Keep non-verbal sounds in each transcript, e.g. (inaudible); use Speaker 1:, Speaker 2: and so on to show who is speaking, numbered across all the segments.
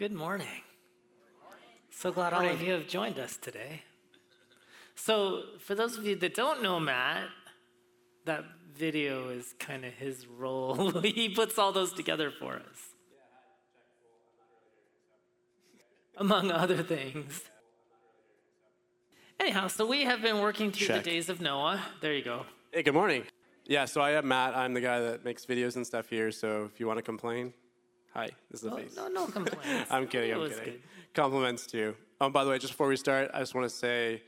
Speaker 1: Good morning. So glad all of you have joined us today. So, for those of you that don't know Matt, that video is kind of his role. (laughs) he puts all those together for us. Among other things. Anyhow, so we have been working through
Speaker 2: Check.
Speaker 1: the days of Noah. There you go.
Speaker 2: Hey, good morning. Yeah, so I am Matt. I'm the guy that makes videos and stuff here. So if you want to complain, hi, this is the
Speaker 1: Oh,
Speaker 2: face.
Speaker 1: no, no complaints. (laughs)
Speaker 2: I'm kidding. I'm kidding.
Speaker 1: good.
Speaker 2: Compliments too. Um, by the way, just before we start, I just want to say,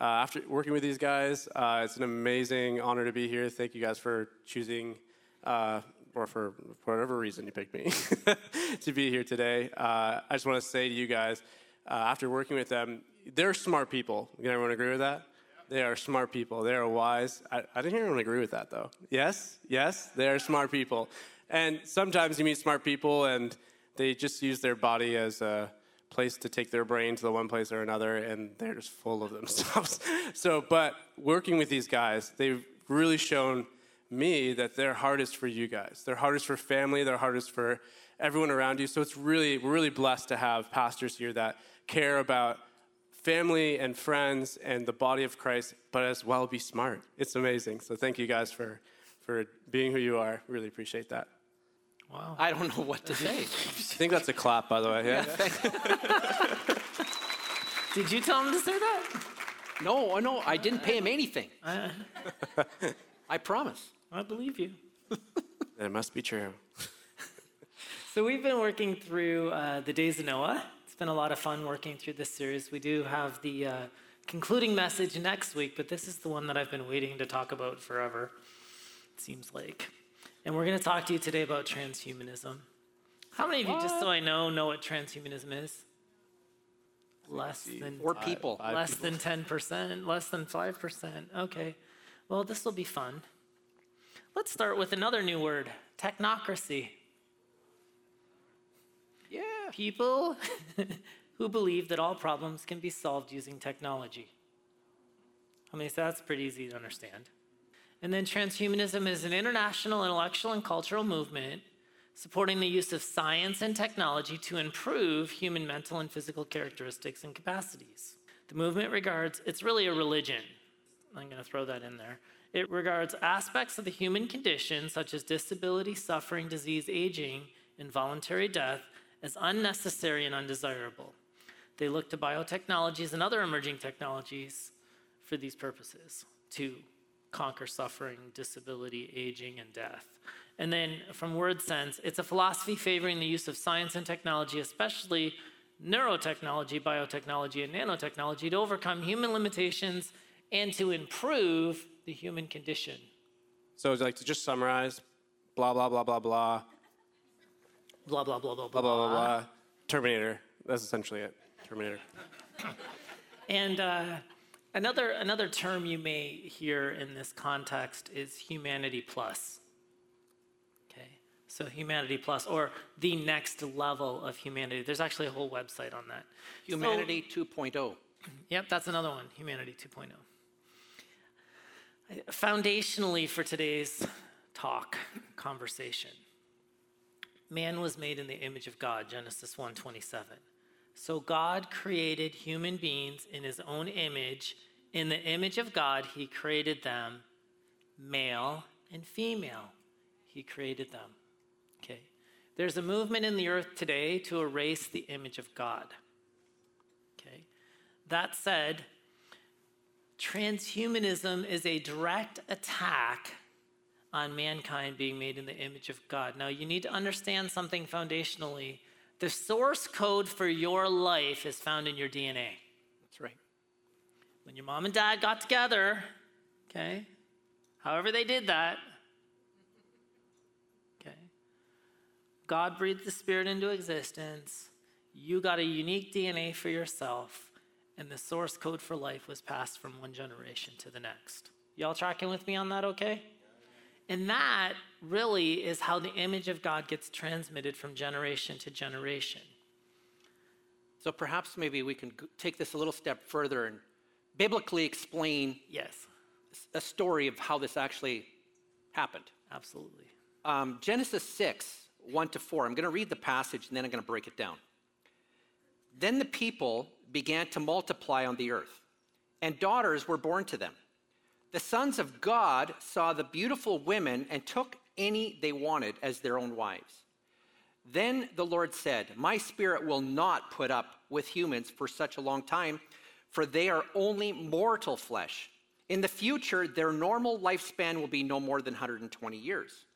Speaker 2: uh, after working with these guys, uh, it's an amazing honor to be here. Thank you guys for choosing, uh, or for whatever reason you picked me (laughs) to be here today. Uh, I just want to say to you guys, uh, after working with them, they're smart people. Can everyone agree with that? They are smart people. They are wise. I, I didn't hear anyone agree with that though. Yes, yes, they are smart people. And sometimes you meet smart people and they just use their body as a place to take their brain to the one place or another, and they're just full of themselves. (laughs) so, but working with these guys, they've really shown me that their heart is for you guys. Their heart is for family. Their heart is for everyone around you. So it's really, we're really blessed to have pastors here that care about family and friends and the body of Christ, but as well be smart. It's amazing. So thank you guys for for being who you are. Really appreciate that.
Speaker 1: Wow.
Speaker 3: I don't know what to say.
Speaker 2: I think that's a clap, by the way. Yeah. (laughs)
Speaker 1: Did you tell him to say that?
Speaker 3: No, no, I didn't pay him anything. (laughs) I promise.
Speaker 1: I believe you. (laughs)
Speaker 2: It must be true.
Speaker 1: So we've been working through uh, the days of Noah. It's been a lot of fun working through this series. We do have the uh, concluding message next week, but this is the one that I've been waiting to talk about forever. It seems like, and we're going to talk to you today about transhumanism. How many of you, just so I know, know what transhumanism is? Less than
Speaker 3: Or people.
Speaker 2: Five
Speaker 1: less
Speaker 2: people.
Speaker 1: than ten percent, less than five percent. Okay, well this will be fun. Let's start with another new word: technocracy
Speaker 3: Yeah.
Speaker 1: people (laughs) who believe that all problems can be solved using technology. I mean, so that's pretty easy to understand. And then transhumanism is an international intellectual and cultural movement supporting the use of science and technology to improve human mental and physical characteristics and capacities. The movement regards, it's really a religion. I'm going to throw that in there. It regards aspects of the human condition, such as disability, suffering, disease, aging, and voluntary death, as unnecessary and undesirable. They look to biotechnologies and other emerging technologies for these purposes to conquer suffering, disability, aging, and death. And then from word sense, it's a philosophy favoring the use of science and technology, especially neurotechnology, biotechnology, and nanotechnology, to overcome human limitations and to improve the human condition.
Speaker 2: So it's like to just summarize, blah blah blah blah blah
Speaker 1: Blah, blah, blah, blah,
Speaker 2: blah blah blah blah. Terminator. That's essentially it. Terminator.
Speaker 1: And uh, another, another term you may hear in this context is humanity plus. Okay, so humanity plus, or the next level of humanity. There's actually a whole website on that.
Speaker 3: Humanity oh. 2.0. (clears throat)
Speaker 1: Yep, that's another one, Humanity 2.0. Foundationally for today's talk, conversation, man was made in the image of God, Genesis 1:27. So God created human beings in his own image. In the image of God, he created them, male and female. He created them. Okay. There's a movement in the earth today to erase the image of God. Okay. That said, transhumanism is a direct attack on mankind being made in the image of God. Now, you need to understand something foundationally. The source code for your life is found in your DNA. When your mom and dad got together, okay, however they did that, okay, God breathed the Spirit into existence. You got a unique DNA for yourself, and the source code for life was passed from one generation to the next. Y'all tracking with me on that, okay? And that really is how the image of God gets transmitted from generation to generation.
Speaker 3: So perhaps maybe we can take this a little step further and biblically explain
Speaker 1: Yes,
Speaker 3: a story of how this actually happened.
Speaker 1: absolutely.
Speaker 3: Um, Genesis 6, 1 to 4. I'm going to read the passage and then I'm going to break it down. Then the people began to multiply on the earth, and daughters were born to them. The sons of God saw the beautiful women and took any they wanted as their own wives. Then the Lord said, My spirit will not put up with humans for such a long time, for they are only mortal flesh. In the future, their normal lifespan will be no more than 120 years.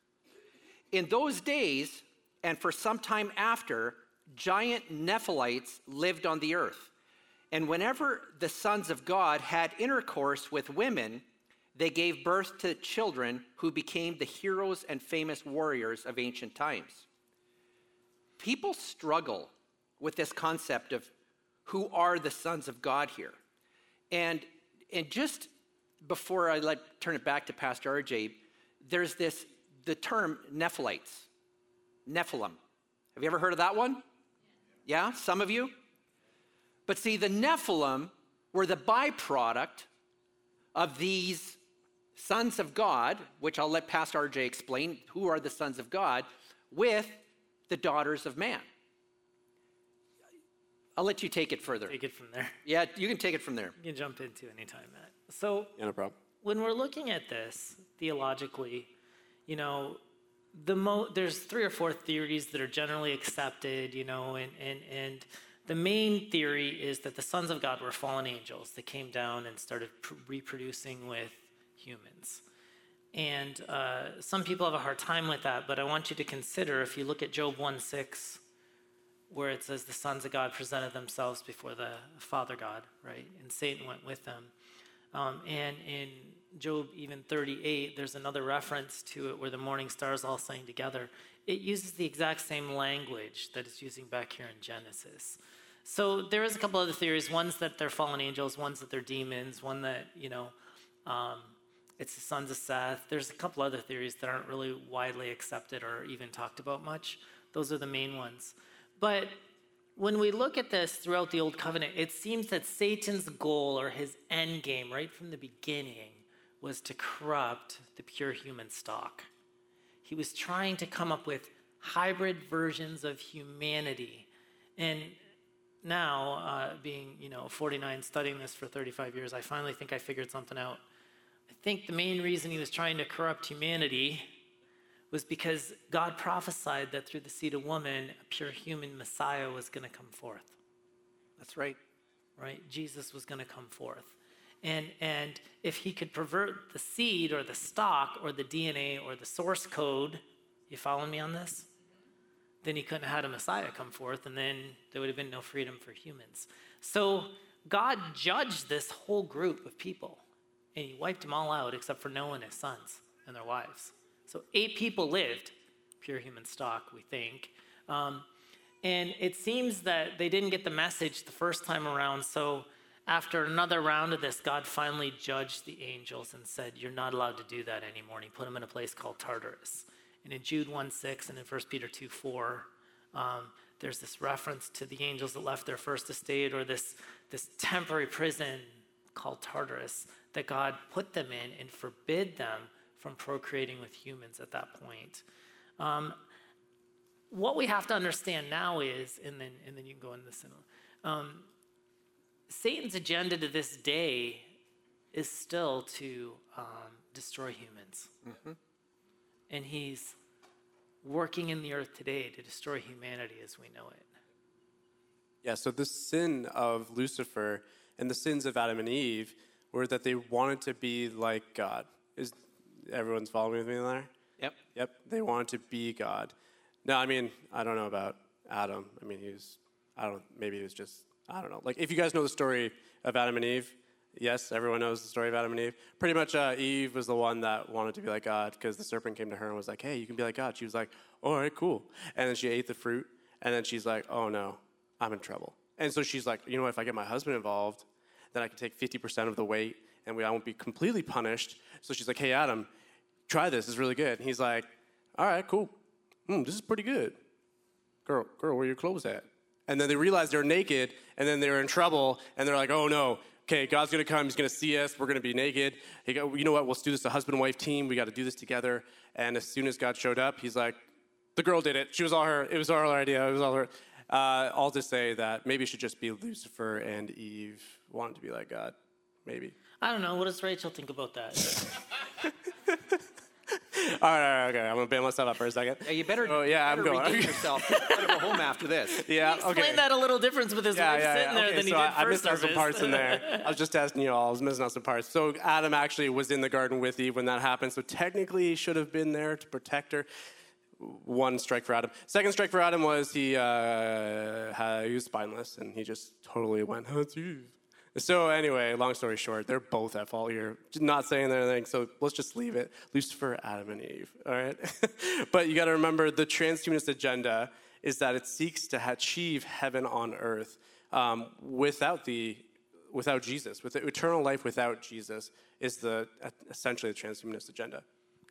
Speaker 3: In those days, and for some time after, giant Nephilites lived on the earth. And whenever the sons of God had intercourse with women, they gave birth to children who became the heroes and famous warriors of ancient times. People struggle with this concept of who are the sons of God here. And, and just before I let turn it back to Pastor RJ, there's this the term Nephilites, Nephilim. Have you ever heard of that one? Yeah, some of you? But see, the Nephilim were the byproduct of these sons of God, which I'll let Pastor RJ explain who are the sons of God, with the daughters of man. I'll let you take it further.
Speaker 1: Take it from there. (laughs)
Speaker 3: Yeah, you can take it from there.
Speaker 1: You can jump into anytime, Matt. So,
Speaker 2: Yeah, no problem.
Speaker 1: when we're looking at this theologically, you know, the mo- there's three or four theories that are generally accepted, you know, and, and, and the main theory is that the sons of God were fallen angels that came down and started pr- reproducing with humans. And uh, some people have a hard time with that, but I want you to consider if you look at Job 1 6, where it says the sons of God presented themselves before the Father God, right? And Satan went with them. Um, and in Job even 38, there's another reference to it where the morning stars all sang together. It uses the exact same language that it's using back here in Genesis. So there is a couple other theories. One's that they're fallen angels, one's that they're demons, one that, you know, um, it's the sons of Seth. There's a couple other theories that aren't really widely accepted or even talked about much. Those are the main ones. But when we look at this throughout the Old Covenant, it seems that Satan's goal or his end game right from the beginning was to corrupt the pure human stock. He was trying to come up with hybrid versions of humanity. And now, uh, being, you know, 49, studying this for 35 years, I finally think I figured something out. I think the main reason he was trying to corrupt humanity was because God prophesied that through the seed of woman, a pure human Messiah was going to come forth,
Speaker 3: That's right.
Speaker 1: right? Jesus was going to come forth. And, and if he could pervert the seed or the stock or the DNA or the source code, you following me on this? Then he couldn't have had a Messiah come forth, and then there would have been no freedom for humans. So God judged this whole group of people, and he wiped them all out except for Noah and his sons and their wives. So eight people lived, pure human stock, we think. Um, and it seems that they didn't get the message the first time around. So after another round of this, God finally judged the angels and said, You're not allowed to do that anymore. And he put them in a place called Tartarus. And in Jude 1 6 and in 1 Peter 2 4, um, there's this reference to the angels that left their first estate or this, this temporary prison called Tartarus that God put them in and forbid them from procreating with humans at that point. Um, what we have to understand now is, and then, and then you can go into this, um, Satan's agenda to this day is still to um, destroy humans. And he's working in the earth today to destroy humanity as we know it.
Speaker 2: Yeah, so the sin of Lucifer and the sins of Adam and Eve were that they wanted to be like God. Is everyone's following with me there?
Speaker 3: Yep.
Speaker 2: Yep, they wanted to be God. No, I mean, I don't know about Adam. I mean, he was, I don't, maybe he was just, I don't know. Like, if you guys know the story of Adam and Eve, yes, everyone knows the story of Adam and Eve. Pretty much, uh, Eve was the one that wanted to be like God because the serpent came to her and was like, hey, you can be like God. She was like, all right, cool. And then she ate the fruit, and then she's like, oh no, I'm in trouble. And so she's like, you know, if I get my husband involved, then I can take 50% of the weight and we, I won't be completely punished. So she's like, hey, Adam, try this. It's really good. And he's like, all right, cool. Mm, this is pretty good. Girl, girl, where are your clothes at? And then they realize they're naked and then they're in trouble and they're like, oh no, okay, God's gonna come, he's gonna see us, we're gonna be naked. He go, you know what, let's do this, a husband wife team, we gotta do this together. And as soon as God showed up, he's like, the girl did it. She was all her, it was all her idea, it was all her. Uh, all to say that maybe it should just be Lucifer and Eve wanted to be like God. Maybe.
Speaker 1: I don't know. What does Rachel think about that? (laughs) (laughs) (laughs)
Speaker 2: All right, all right, okay. I'm gonna bail myself up for a second.
Speaker 3: Yeah, you better.
Speaker 2: Oh, yeah, I'm going.
Speaker 3: redeem (laughs) yourself. You better go home after this. (laughs)
Speaker 2: Yeah,
Speaker 1: Explain
Speaker 2: okay.
Speaker 1: that a little difference with his
Speaker 2: Yeah,
Speaker 1: wife
Speaker 2: yeah,
Speaker 1: sitting
Speaker 2: yeah.
Speaker 1: there
Speaker 2: Okay,
Speaker 1: than he
Speaker 2: so
Speaker 1: did
Speaker 2: I, I
Speaker 1: first
Speaker 2: missed out some parts in there. I was just testing you all. I was missing out some parts. So Adam actually was in the garden with Eve when that happened. So technically, he should have been there to protect her. One strike for Adam. Second strike for Adam was he uh, had, he was spineless and he just totally went, "Oh, it's Eve." So anyway, long story short, they're both at fault here. Just not saying anything, so let's just leave it. Lucifer, Adam, and Eve. All right, (laughs) but you got to remember the transhumanist agenda is that it seeks to achieve heaven on earth um, without the without Jesus, with eternal life without Jesus is the essentially the transhumanist agenda.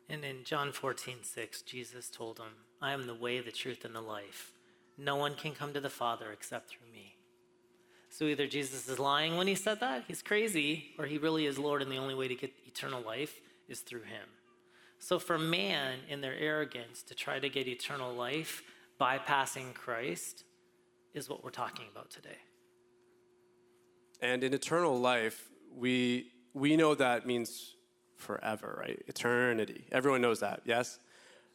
Speaker 1: And in John 14, 6, Jesus told him, I am the way, the truth, and the life. No one can come to the Father except through me. So either Jesus is lying when he said that, he's crazy, or he really is Lord, and the only way to get eternal life is through him. So for man, in their arrogance, to try to get eternal life bypassing Christ is what we're talking about today.
Speaker 2: And in eternal life, we we know that means forever, right? Eternity. Everyone knows that, yes?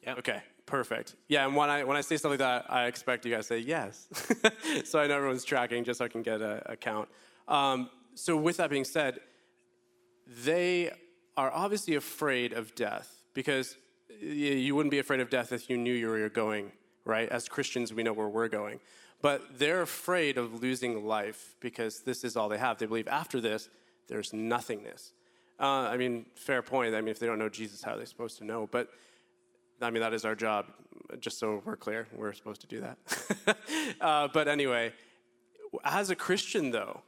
Speaker 3: Yeah.
Speaker 2: Okay, perfect. Yeah, and when I when I say stuff like that, I expect you guys to say yes. (laughs) so I know everyone's tracking, just so I can get a, a count. Um, so with that being said, they are obviously afraid of death because you wouldn't be afraid of death if you knew you were going, right? As Christians, we know where we're going. But they're afraid of losing life because this is all they have. They believe after this, there's nothingness. Uh, I mean, fair point. I mean, if they don't know Jesus, how are they supposed to know? But I mean, that is our job, just so we're clear. We're supposed to do that. (laughs) uh, but anyway, as a Christian, though,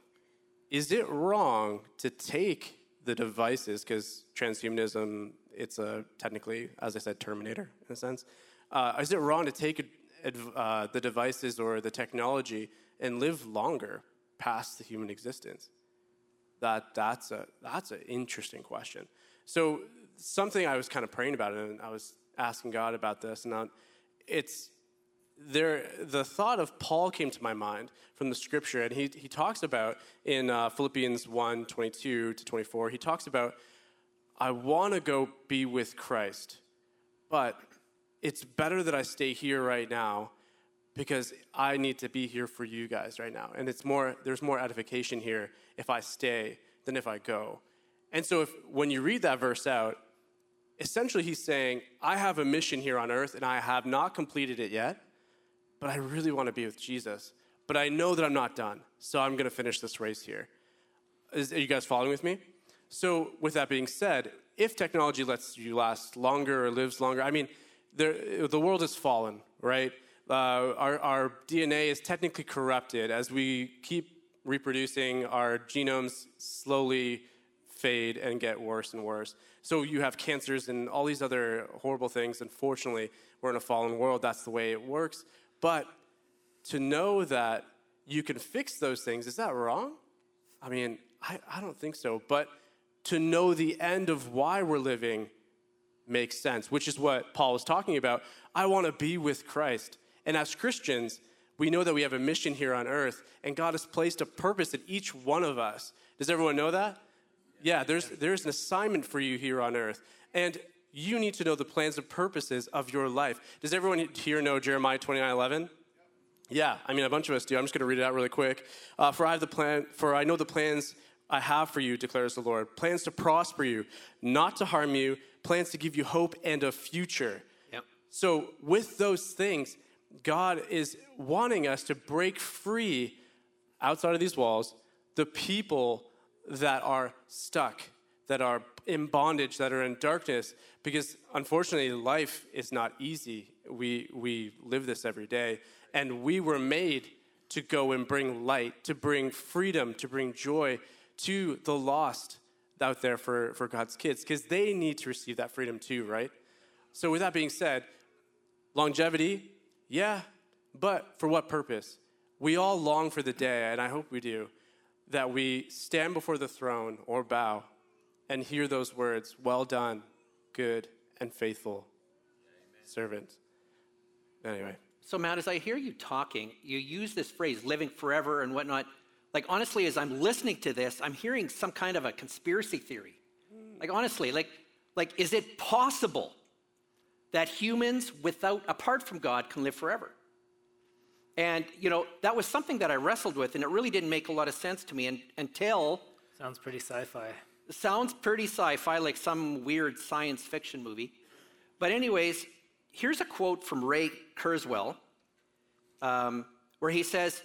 Speaker 2: is it wrong to take the devices, because transhumanism, it's a technically, as I said, terminator in a sense. Uh, is it wrong to take uh, the devices or the technology and live longer past the human existence? That, that's, a, that's an interesting question. So, something I was kind of praying about, and I was asking God about this, and I, it's there, the thought of Paul came to my mind from the scripture, and he, he talks about in uh, Philippians 1 22 to 24, he talks about, I want to go be with Christ, but it's better that I stay here right now because I need to be here for you guys right now. And it's more, there's more edification here if I stay than if I go. And so if, when you read that verse out, essentially he's saying, I have a mission here on earth and I have not completed it yet but I really want to be with Jesus. But I know that I'm not done, so I'm going to finish this race here. Is, are you guys following with me? So, with that being said, if technology lets you last longer or lives longer, I mean, there, the world has fallen, right? Uh, our, our DNA is technically corrupted as we keep reproducing. Our genomes slowly fade and get worse and worse. So you have cancers and all these other horrible things. Unfortunately, we're in a fallen world. That's the way it works. But to know that you can fix those things, is that wrong? I mean, I, I don't think so. But to know the end of why we're living makes sense, which is what Paul was talking about. I want to be with Christ. And as Christians, we know that we have a mission here on earth, and God has placed a purpose in each one of us. Does everyone know that? Yeah, there's, there's an assignment for you here on earth. And you need to know the plans and purposes of your life. Does everyone here know Jeremiah 29 11? Yeah, I mean, a bunch of us do. I'm just going to read it out really quick. Uh, for I have the plan, for I know the plans I have for you, declares the Lord. Plans to prosper you, not to harm you, plans to give you hope and a future.
Speaker 3: Yep.
Speaker 2: So, with those things, God is wanting us to break free outside of these walls the people that are stuck, that are in bondage, that are in darkness, because unfortunately, life is not easy. We, we live this every day, and we were made to go and bring light, to bring freedom, to bring joy to the lost out there for, for God's kids, because they need to receive that freedom too, right? So, with that being said, longevity, yeah, but for what purpose? We all long for the day, and I hope we do, that we stand before the throne or bow and hear those words, Well done, good and faithful servant. Anyway.
Speaker 3: So, Matt, as I hear you talking, you use this phrase, living forever and whatnot. Like, honestly, as I'm listening to this, I'm hearing some kind of a conspiracy theory. Like, honestly, like, like is it possible that humans without, apart from God, can live forever? And, you know, that was something that I wrestled with, and it really didn't make a lot of sense to me and, until.
Speaker 1: Sounds pretty sci fi.
Speaker 3: Sounds pretty sci fi, like some weird science fiction movie. But, anyways, here's a quote from Ray Kurzweil, um, where he says,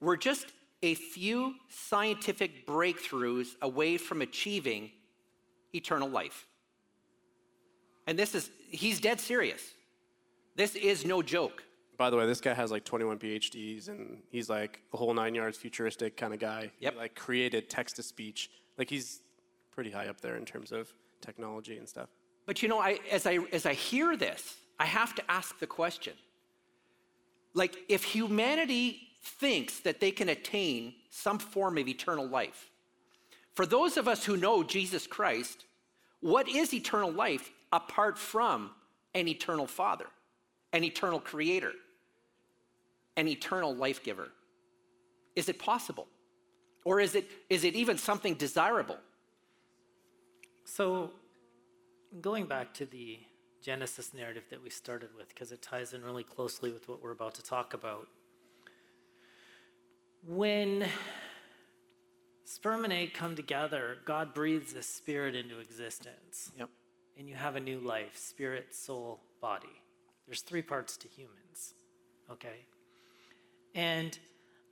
Speaker 3: We're just a few scientific breakthroughs away from achieving eternal life. And this is, he's dead serious. This is no joke.
Speaker 2: By the way, this guy has like 21 PhDs and he's like a whole nine yards futuristic kind of guy.
Speaker 3: Yep.
Speaker 2: He like created text to speech. Like he's pretty high up there in terms of technology and stuff.
Speaker 3: But you know, I, as, I, as I hear this, I have to ask the question like, if humanity thinks that they can attain some form of eternal life, for those of us who know Jesus Christ, what is eternal life apart from an eternal Father, an eternal Creator, an eternal life giver? Is it possible? Or is it, is it even something desirable?
Speaker 1: So, going back to the Genesis narrative that we started with, because it ties in really closely with what we're about to talk about. When sperm and egg come together, God breathes a spirit into existence.
Speaker 3: Yep.
Speaker 1: And you have a new life spirit, soul, body. There's three parts to humans, okay? And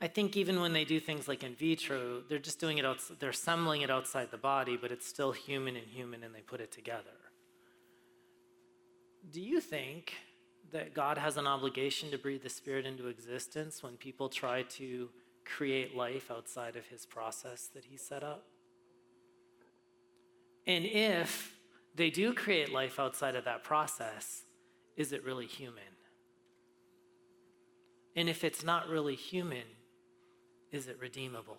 Speaker 1: I think even when they do things like in vitro, they're just doing it, outside, they're assembling it outside the body, but it's still human and human and they put it together. Do you think that God has an obligation to breathe the Spirit into existence when people try to create life outside of his process that he set up? And if they do create life outside of that process, is it really human? And if it's not really human, is it redeemable?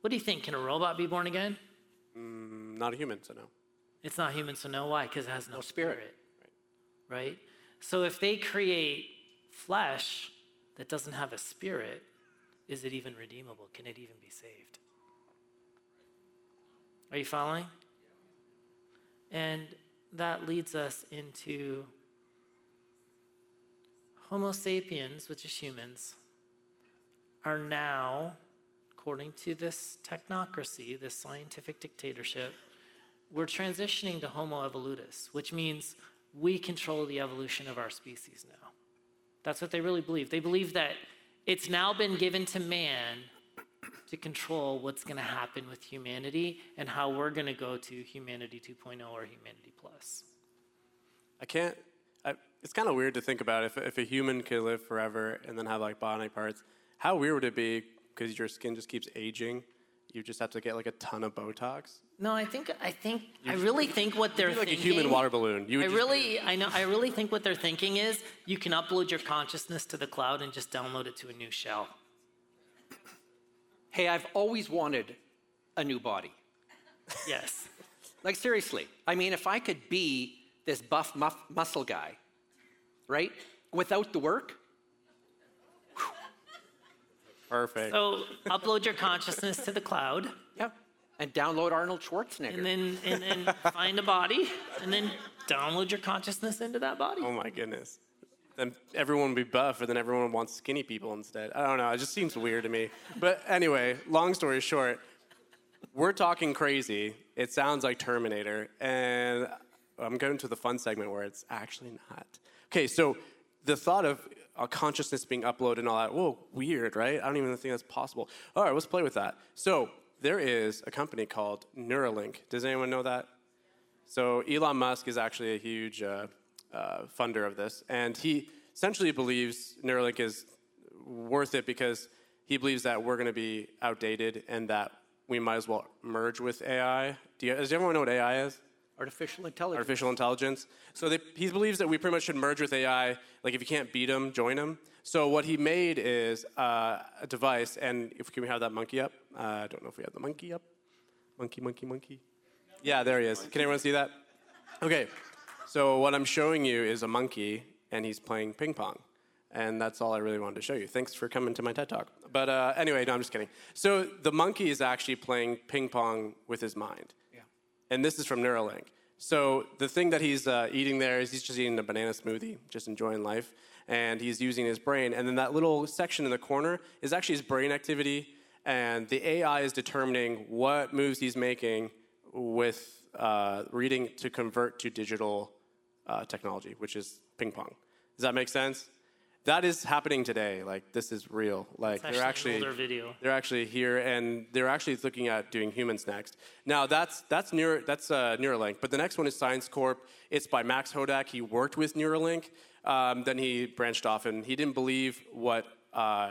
Speaker 1: What do you think? Can a robot be born again?
Speaker 2: Mm, not a human, so no.
Speaker 1: It's not human, so no. Why? Because it has no,
Speaker 3: No spirit.
Speaker 1: spirit right? So if they create flesh that doesn't have a spirit, is it even redeemable? Can it even be saved? Are you following? And that leads us into Homo sapiens, which is humans, are now, according to this technocracy, this scientific dictatorship, we're transitioning to Homo evolutus, which means we control the evolution of our species now. That's what they really believe. They believe that it's now been given to man to control what's going to happen with humanity and how we're going to go to humanity 2.0 or humanity plus.
Speaker 2: I can't. I, it's kind of weird to think about if, if a human could live forever and then have like body parts. How weird would it be because your skin just keeps aging? You just have to get like a ton of Botox.
Speaker 1: No, I think I think I really think what they're
Speaker 2: You'd be like
Speaker 1: thinking.
Speaker 2: a human water balloon. You would
Speaker 1: I
Speaker 2: just-
Speaker 1: really, I know, I really think what they're thinking is you can upload your consciousness to the cloud and just download it to a new shell.
Speaker 3: Hey, I've always wanted a new body.
Speaker 1: Yes.
Speaker 3: Like, seriously. I mean, if I could be this buff muff, muscle guy, right, without the work, (laughs)
Speaker 2: Perfect.
Speaker 1: So upload your consciousness to the cloud,
Speaker 3: yeah, and download Arnold Schwarzenegger.
Speaker 1: and then and then find a body, and then download your consciousness into that body.
Speaker 2: oh my goodness. Then everyone would be buff, and then everyone wants skinny people instead. I don't know. It just seems weird to me. But anyway, long story short, we're talking crazy. It sounds like Terminator, and I'm going to the fun segment where it's actually not. Okay, so the thought of a consciousness being uploaded and all that, whoa, weird, right? I don't even think that's possible. All right, let's play with that. So there is a company called Neuralink. Does anyone know that? So Elon Musk is actually a huge uh, uh, funder of this, and he essentially believes Neuralink is worth it because he believes that we're going to be outdated and that we might as well merge with AI. Do you, does everyone know what AI is?
Speaker 3: Artificial intelligence.
Speaker 2: Artificial intelligence. So they, he believes that we pretty much should merge with AI. Like if you can't beat them, join them. So what he made is uh, a device, and if can we have that monkey up? Uh, I don't know if we have the monkey up. Monkey, monkey, monkey. Yeah, there he is. Can everyone see that? Okay. So what I'm showing you is a monkey, and he's playing ping pong. And that's all I really wanted to show you. Thanks for coming to my TED Talk. But uh, anyway, no, I'm just kidding. So the monkey is actually playing ping pong with his mind. And this is from Neuralink. So the thing that he's uh, eating there is he's just eating a banana smoothie, just enjoying life. And he's using his brain. And then that little section in the corner is actually his brain activity. And the AI is determining what moves he's making with uh, reading to convert to digital uh, technology, which is ping pong. Does that make sense? That is happening today. Like this is real. Like
Speaker 1: It's
Speaker 2: they're
Speaker 1: actually
Speaker 2: actually
Speaker 1: older video.
Speaker 2: they're actually here, and they're actually looking at doing humans next. Now that's that's Neuro, that's uh, Neuralink, but the next one is Science Corp. It's by Max Hodak. He worked with Neuralink, um, then he branched off, and he didn't believe what uh,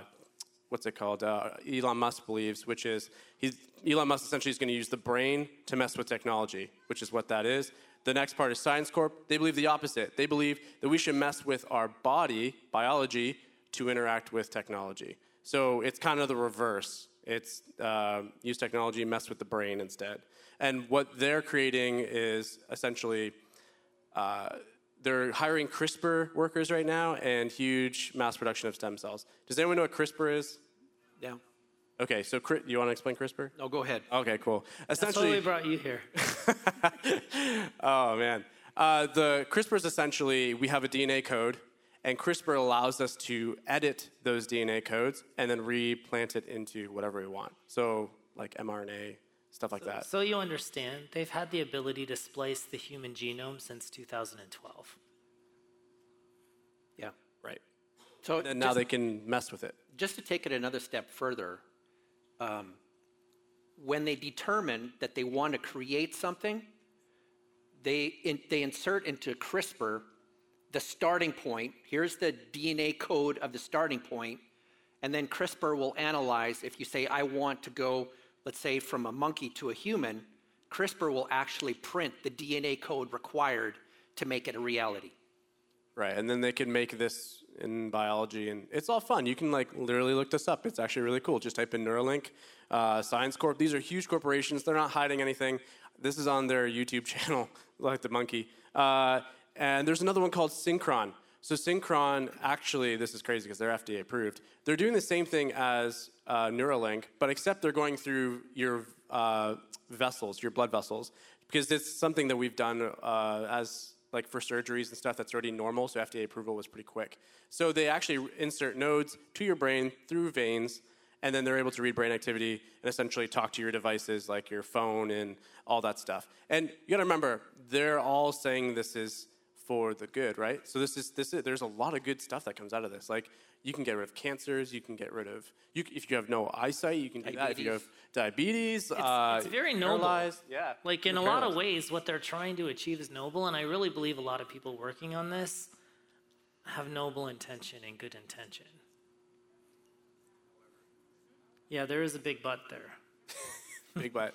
Speaker 2: what's it called? Uh, Elon Musk believes, which is he's, Elon Musk essentially is going to use the brain to mess with technology, which is what that is. The next part is Science Corp. They believe the opposite. They believe that we should mess with our body, biology, to interact with technology. So it's kind of the reverse. It's uh, use technology, mess with the brain instead. And what they're creating is essentially uh, they're hiring CRISPR workers right now and huge mass production of stem cells. Does anyone know what CRISPR is?
Speaker 3: Yeah.
Speaker 2: Okay, so you want to explain CRISPR?
Speaker 3: No, go ahead.
Speaker 2: Okay, cool.
Speaker 1: That's why we brought you here. (laughs) (laughs)
Speaker 2: oh man, uh, the CRISPR is essentially we have a DNA code, and CRISPR allows us to edit those DNA codes and then replant it into whatever we want. So like mRNA, stuff like that.
Speaker 1: So you understand, they've had the ability to splice the human genome since 2012.
Speaker 3: Yeah.
Speaker 2: Right.
Speaker 3: So
Speaker 2: And now
Speaker 3: just,
Speaker 2: they can mess with it.
Speaker 3: just to take it another step further, um, when they determine that they want to create something, they, in, they insert into CRISPR the starting point. Here's the DNA code of the starting point, and then CRISPR will analyze if you say, I want to go, let's say, from a monkey to a human, CRISPR will actually print the DNA code required to make it a reality.
Speaker 2: Right, and then they can make this in biology, and it's all fun. You can like literally look this up. It's actually really cool. Just type in Neuralink, uh, Science Corp. These are huge corporations. They're not hiding anything. This is on their YouTube (laughs) channel, like the monkey. Uh, and there's another one called Synchron. So Synchron, actually, this is crazy because they're FDA approved. They're doing the same thing as uh, Neuralink, but except they're going through your uh, vessels, your blood vessels, because it's something that we've done uh, as like for surgeries and stuff that's already normal. So FDA approval was pretty quick. So they actually insert nodes to your brain through veins, and then they're able to read brain activity and essentially talk to your devices like your phone and all that stuff. And you got to remember, they're all saying this is for the good, right? So this is this is there's a lot of good stuff that comes out of this. Like you can get rid of cancers, you can get rid of you, if you have no eyesight, you can do that. If you have diabetes, uh,
Speaker 1: it's very noble.
Speaker 2: yeah,
Speaker 1: Like in a lot of ways, what they're trying to achieve is noble, and I really believe a lot of people working on this have noble intention and good intention. Yeah, there is a big butt there. (laughs)
Speaker 2: Big butt.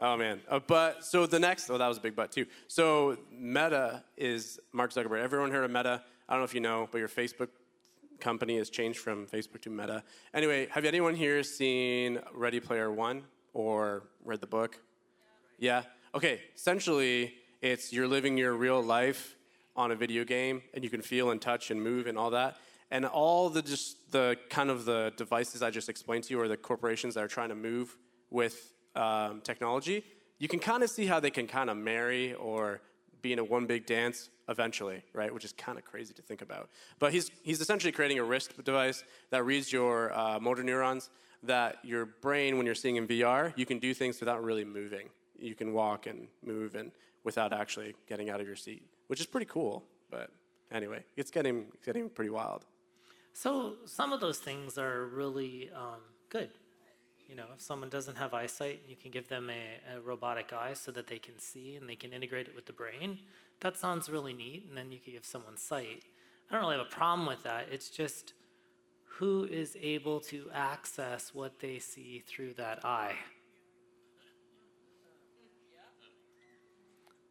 Speaker 2: oh man. Uh, but so the next, oh, that was a big butt too. So Meta is Mark Zuckerberg. Everyone heard of Meta? I don't know if you know, but your Facebook company has changed from Facebook to Meta. Anyway, have anyone here seen Ready Player One or read the book? Yeah. Okay. Essentially, it's you're living your real life on a video game, and you can feel and touch and move and all that. And all the just the kind of the devices I just explained to you, or the corporations that are trying to move with um, technology, you can kind of see how they can kind of marry or be in a one big dance eventually, right? Which is kind of crazy to think about. But he's he's essentially creating a wrist device that reads your uh, motor neurons. That your brain, when you're seeing in VR, you can do things without really moving. You can walk and move and without actually getting out of your seat, which is pretty cool. But anyway, it's getting it's getting pretty wild.
Speaker 1: So some of those things are really um, good. You know, if someone doesn't have eyesight, you can give them a, a robotic eye so that they can see and they can integrate it with the brain. That sounds really neat. And then you can give someone sight. I don't really have a problem with that. It's just who is able to access what they see through that eye?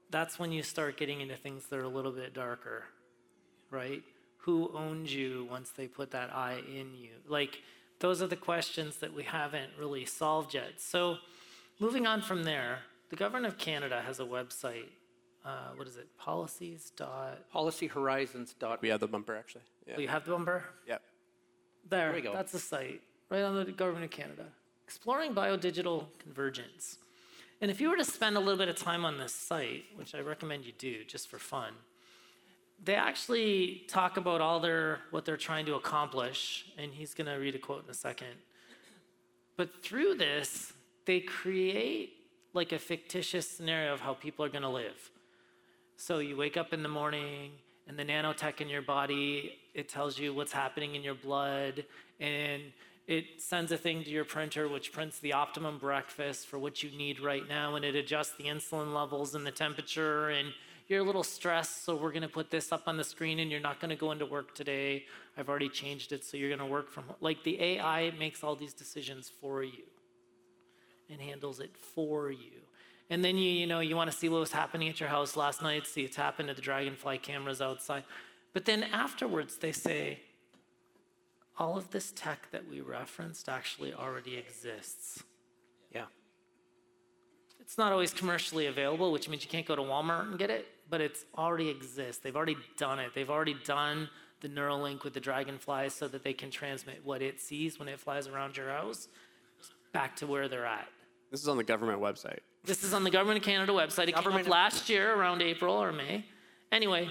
Speaker 1: That's when you start getting into things that are a little bit darker, right? Who owns you once they put that eye in you? Like, those are the questions that we haven't really solved yet. So, moving on from there, the government of Canada has a website. Uh, what is it? Policies. Dot.
Speaker 3: Policyhorizons.org.
Speaker 2: We have the bumper actually. Yeah.
Speaker 1: Oh, you have the bumper?
Speaker 2: Yep.
Speaker 1: There,
Speaker 3: we go.
Speaker 1: that's the site, right on the government of Canada. Exploring biodigital convergence. And if you were to spend a little bit of time on this site, which I recommend you do just for fun, they actually talk about all their what they're trying to accomplish, and he's going to read a quote in a second. But through this, they create like a fictitious scenario of how people are going to live. So you wake up in the morning, and the nanotech in your body, it tells you what's happening in your blood, and it sends a thing to your printer which prints the optimum breakfast for what you need right now, and it adjusts the insulin levels and the temperature, and you're a little stressed, so we're gonna put this up on the screen, and you're not gonna go into work today. I've already changed it, so you're gonna work from home. Like the AI makes all these decisions for you and handles it for you. And then you, you know, you want to see what was happening at your house last night, see it's happened to the dragonfly cameras outside. But then afterwards they say, all of this tech that we referenced actually already exists.
Speaker 3: Yeah.
Speaker 1: It's not always commercially available, which means you can't go to Walmart and get it, but it's already exists. They've already done it. They've already done the Neuralink with the dragonflies so that they can transmit what it sees when it flies around your house back to where they're at.
Speaker 2: This is on the government website.
Speaker 1: This is on the Government of Canada website. It
Speaker 3: Government
Speaker 1: came up last year around April or May. Anyway,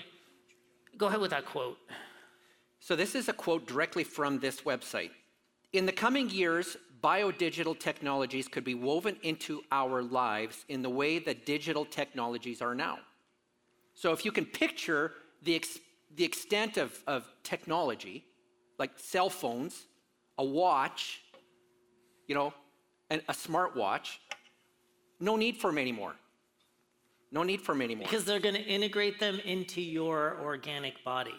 Speaker 1: go ahead with that quote.
Speaker 3: So, this is a quote directly from this website. In the coming years, biodigital technologies could be woven into our lives in the way that digital technologies are now. So, if you can picture the, ex- the extent of, of technology, like cell phones, a watch, you know, and a smartwatch, no need for them anymore. No need for them anymore.
Speaker 1: Because they're going to integrate them into your organic body.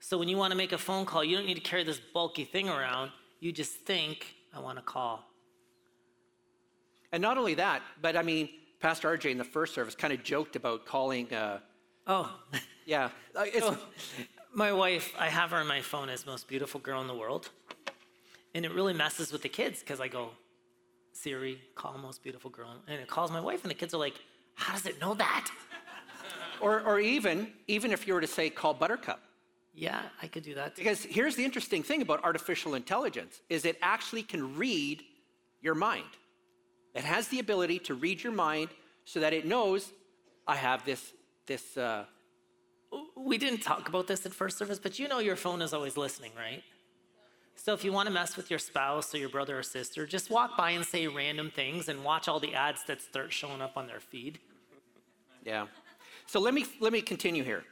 Speaker 1: So when you want to make a phone call, you don't need to carry this bulky thing around. You just think, I want to call.
Speaker 3: And not only that, but I mean, Pastor RJ in the first service kind of joked about calling, uh,
Speaker 1: Oh,
Speaker 3: yeah, uh, (laughs) it's,
Speaker 1: my wife, I have her on my phone as most beautiful girl in the world. And it really messes with the kids because I go, Siri, call most beautiful girl. And it calls my wife, and the kids are like, How does it know that? (laughs)
Speaker 3: or, or even, even if you were to say call Buttercup.
Speaker 1: Yeah, I could do that. too.
Speaker 3: Because here's the interesting thing about artificial intelligence is it actually can read your mind. It has the ability to read your mind so that it knows I have this, this, uh,
Speaker 1: We didn't talk about this at first service, but you know your phone is always listening, right? So if you want to mess with your spouse or your brother or sister, just walk by and say random things and watch all the ads that start showing up on their feed.
Speaker 3: Yeah. So let me, let me continue here.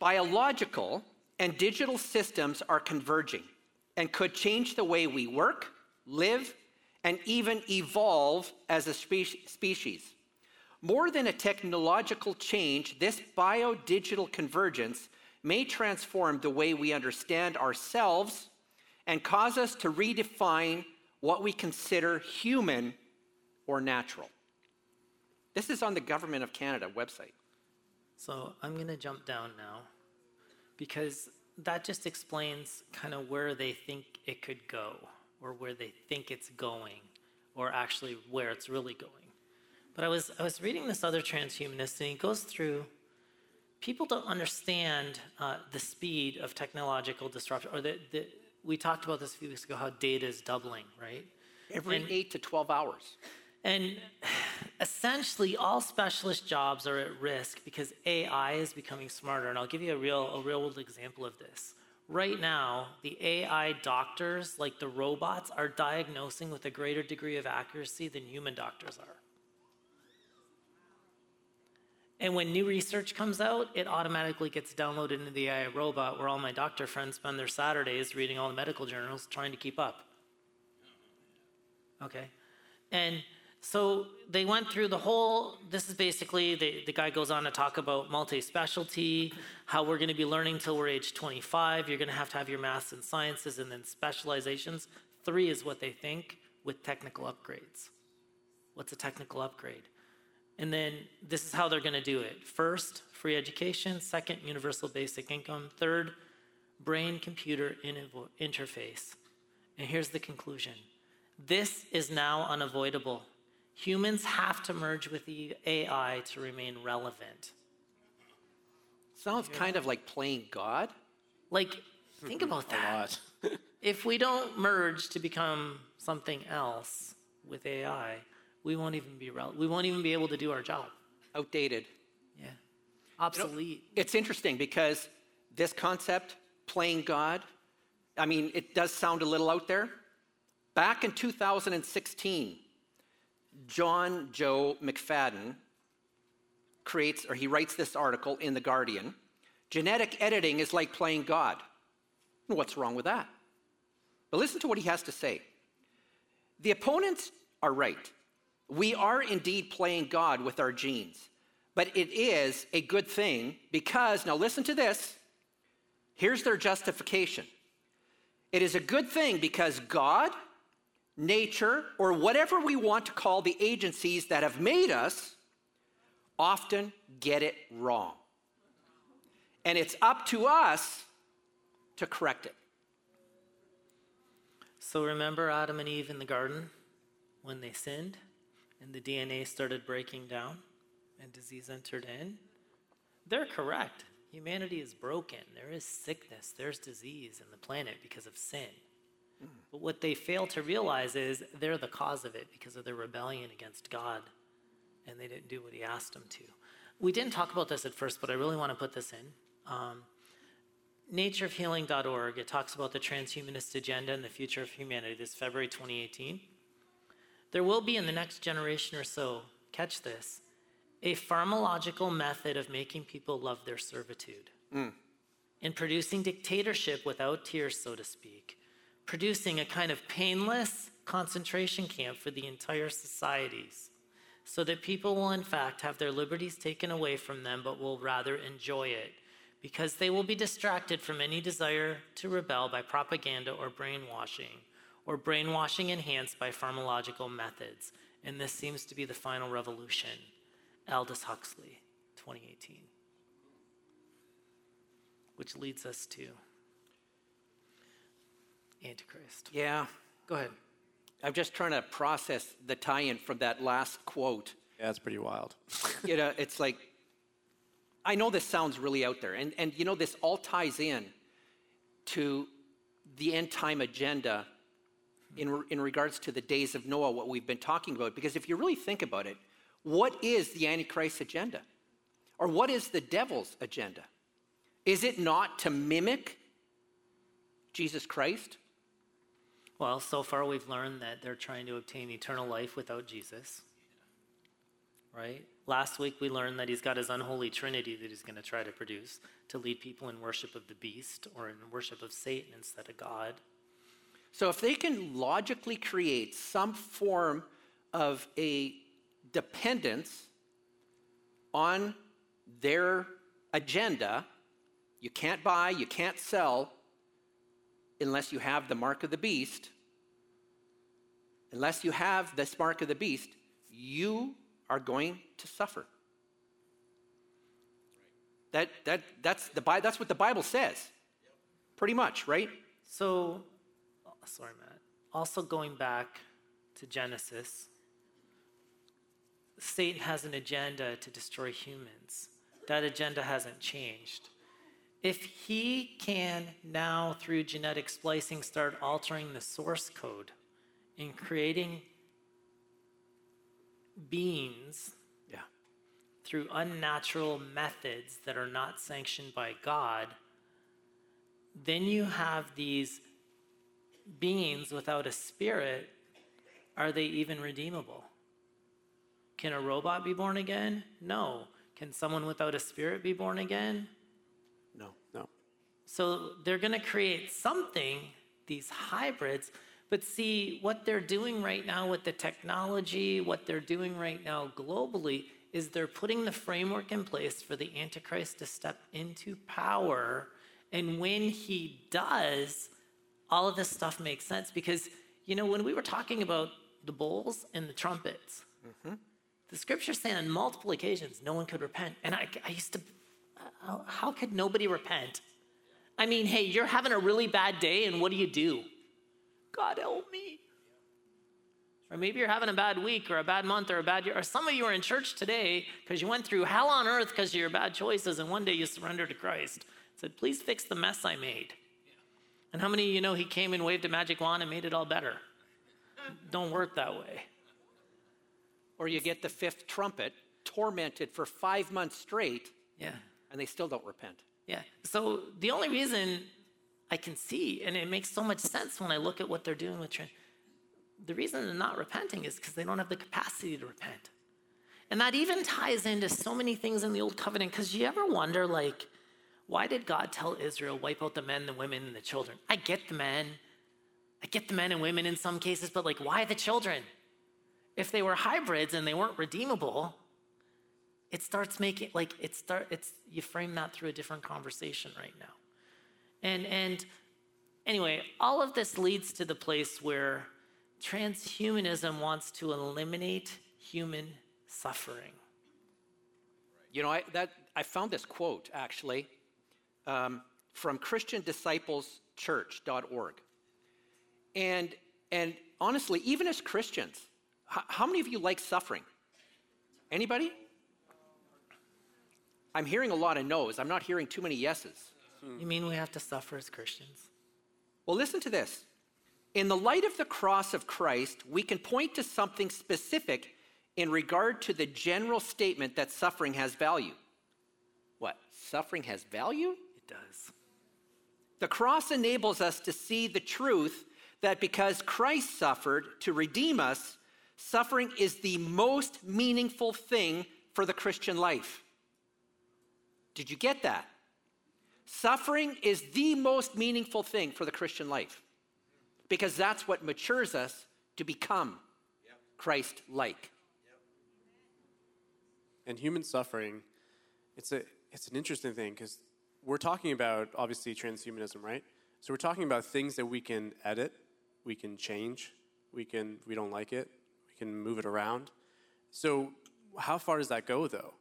Speaker 3: Biological and digital systems are converging and could change the way we work, live, and even evolve as a spe- species. More than a technological change, this biodigital convergence may transform the way we understand ourselves and cause us to redefine what we consider human or natural. This is on the Government of Canada website.
Speaker 1: So I'm going to jump down now because that just explains kind of where they think it could go or where they think it's going or actually where it's really going. But I was, I was reading this other transhumanist and he goes through people don't understand uh, the speed of technological disruption or the, the, we talked about this a few weeks ago how data is doubling, right?
Speaker 3: Every
Speaker 1: And-
Speaker 3: eight to 12 hours.
Speaker 1: And essentially, all specialist jobs are at risk because AI is becoming smarter. And I'll give you a real, a real world example of this. Right now, the AI doctors, like the robots, are diagnosing with a greater degree of accuracy than human doctors are. And when new research comes out, it automatically gets downloaded into the AI robot where all my doctor friends spend their Saturdays reading all the medical journals trying to keep up. Okay? And So they went through the whole, this is basically, the, the guy goes on to talk about multi-specialty, how we're gonna be learning till we're age 25. You're gonna have to have your maths and sciences and then specializations. Three is what they think with technical upgrades. What's a technical upgrade? And then this is how they're gonna do it. First, free education. Second, universal basic income. Third, brain-computer interface. And here's the conclusion. This is now unavoidable. Humans have to merge with the AI to remain relevant.
Speaker 3: Sounds kind of like playing God.
Speaker 1: Like, think mm-hmm. about that. (laughs) if we don't merge to become something else with AI, we won't even be rel- we won't even be able to do our job.
Speaker 3: Outdated.
Speaker 1: Yeah. Obsolete.
Speaker 3: It's interesting because this concept, playing God, I mean, it does sound a little out there. Back in 2016, Johnjoe McFadden creates, or he writes this article in The Guardian Genetic editing is like playing God. What's wrong with that? But listen to what he has to say. The opponents are right. We are indeed playing God with our genes, but it is a good thing because, now listen to this. Here's their justification it is a good thing because God nature, or whatever we want to call the agencies that have made us, often get it wrong. And it's up to us to correct it.
Speaker 1: So remember Adam and Eve in the garden when they sinned and the DNA started breaking down and disease entered in? They're correct. Humanity is broken. There is sickness, there's disease in the planet because of sin. But what they fail to realize is they're the cause of it because of their rebellion against God and they didn't do what He asked them to. We didn't talk about this at first, but I really want to put this in. Um, natureofhealing.org, it talks about the transhumanist agenda and the future of humanity. This February 2018. There will be in the next generation or so, catch this, a pharmacological method of making people love their servitude. Mm. In producing dictatorship without tears, so to speak producing a kind of painless concentration camp for the entire societies, so that people will, in fact, have their liberties taken away from them, but will rather enjoy it, because they will be distracted from any desire to rebel by propaganda or brainwashing, or brainwashing enhanced by pharmacological methods. And this seems to be the final revolution. Aldous Huxley, 2018. Which leads us to Antichrist.
Speaker 3: Yeah.
Speaker 1: Go ahead.
Speaker 3: I'm just trying to process the tie in from that last quote.
Speaker 2: Yeah, it's pretty wild. (laughs)
Speaker 3: you know, it's like, I know this sounds really out there. And, and you know, this all ties in to the end time agenda in, in regards to the days of Noah, what we've been talking about. Because if you really think about it, what is the Antichrist agenda? Or what is the devil's agenda? Is it not to mimic Jesus Christ?
Speaker 1: Well, so far we've learned that they're trying to obtain eternal life without Jesus. Right? Last week we learned that he's got his unholy trinity that he's going to try to produce to lead people in worship of the beast or in worship of Satan instead of God.
Speaker 3: So if they can logically create some form of a dependence on their agenda, you can't buy, you can't sell, unless you have the mark of the beast, unless you have this mark of the beast, you are going to suffer. That, that, that's, the, that's what the Bible says, pretty much, right?
Speaker 1: So, oh, sorry, Matt. Also, going back to Genesis, Satan has an agenda to destroy humans. That agenda hasn't changed if he can now, through genetic splicing, start altering the source code and creating beings
Speaker 3: yeah.
Speaker 1: through unnatural methods that are not sanctioned by God, then you have these beings without a spirit. Are they even redeemable? Can a robot be born again? No. Can someone without a spirit be born again? So they're going to create something, these hybrids, But see, what they're doing right now with the technology, what they're doing right now globally, is they're putting the framework in place for the Antichrist to step into power. And when he does, all of this stuff makes sense because, you know, when we were talking about the bowls and the trumpets, mm-hmm. the scripture say on multiple occasions no one could repent. And I, I used to, how could nobody repent? I mean, hey, you're having a really bad day, and what do you do? God help me. Or maybe you're having a bad week or a bad month or a bad year. Or some of you are in church today because you went through hell on earth because of your bad choices, and one day you surrendered to Christ. Said, please fix the mess I made. And how many of you know he came and waved a magic wand and made it all better? Don't work that way.
Speaker 3: Or you get the fifth trumpet, tormented for five months straight,
Speaker 1: Yeah.
Speaker 3: and they still don't repent.
Speaker 1: Yeah. So the only reason I can see, and it makes so much sense when I look at what they're doing with trans, the reason they're not repenting is because they don't have the capacity to repent. And that even ties into so many things in the old covenant. Because you ever wonder, like, why did God tell Israel, wipe out the men, the women, and the children? I get the men. I get the men and women in some cases, but like, why the children? If they were hybrids and they weren't redeemable, it starts making like it start it's you frame that through a different conversation right now and and anyway all of this leads to the place where transhumanism wants to eliminate human suffering
Speaker 3: You know, I, that, I found this quote actually um, from ChristianDisciplesChurch.org. And, and honestly, even as Christians, h- how many of you like suffering? Anybody? I'm hearing a lot of no's. I'm not hearing too many yeses.
Speaker 1: you mean we have to suffer as christians
Speaker 3: Well, listen to this. In the light of the cross of Christ, we can point to something specific in regard to the general statement that suffering has value. What? Suffering has value?
Speaker 1: it does
Speaker 3: The cross enables us to see the truth that because Christ suffered to redeem us, suffering is the most meaningful thing for the Christian life. Did you get that? Suffering is the most meaningful thing for the Christian life because that's what matures us to become Christ like.
Speaker 2: And human suffering, it's a it's an interesting thing because we're talking about obviously transhumanism, right? So we're talking about things that we can edit, we can change, we can we don't like it, we can move it around. So how far does that go though?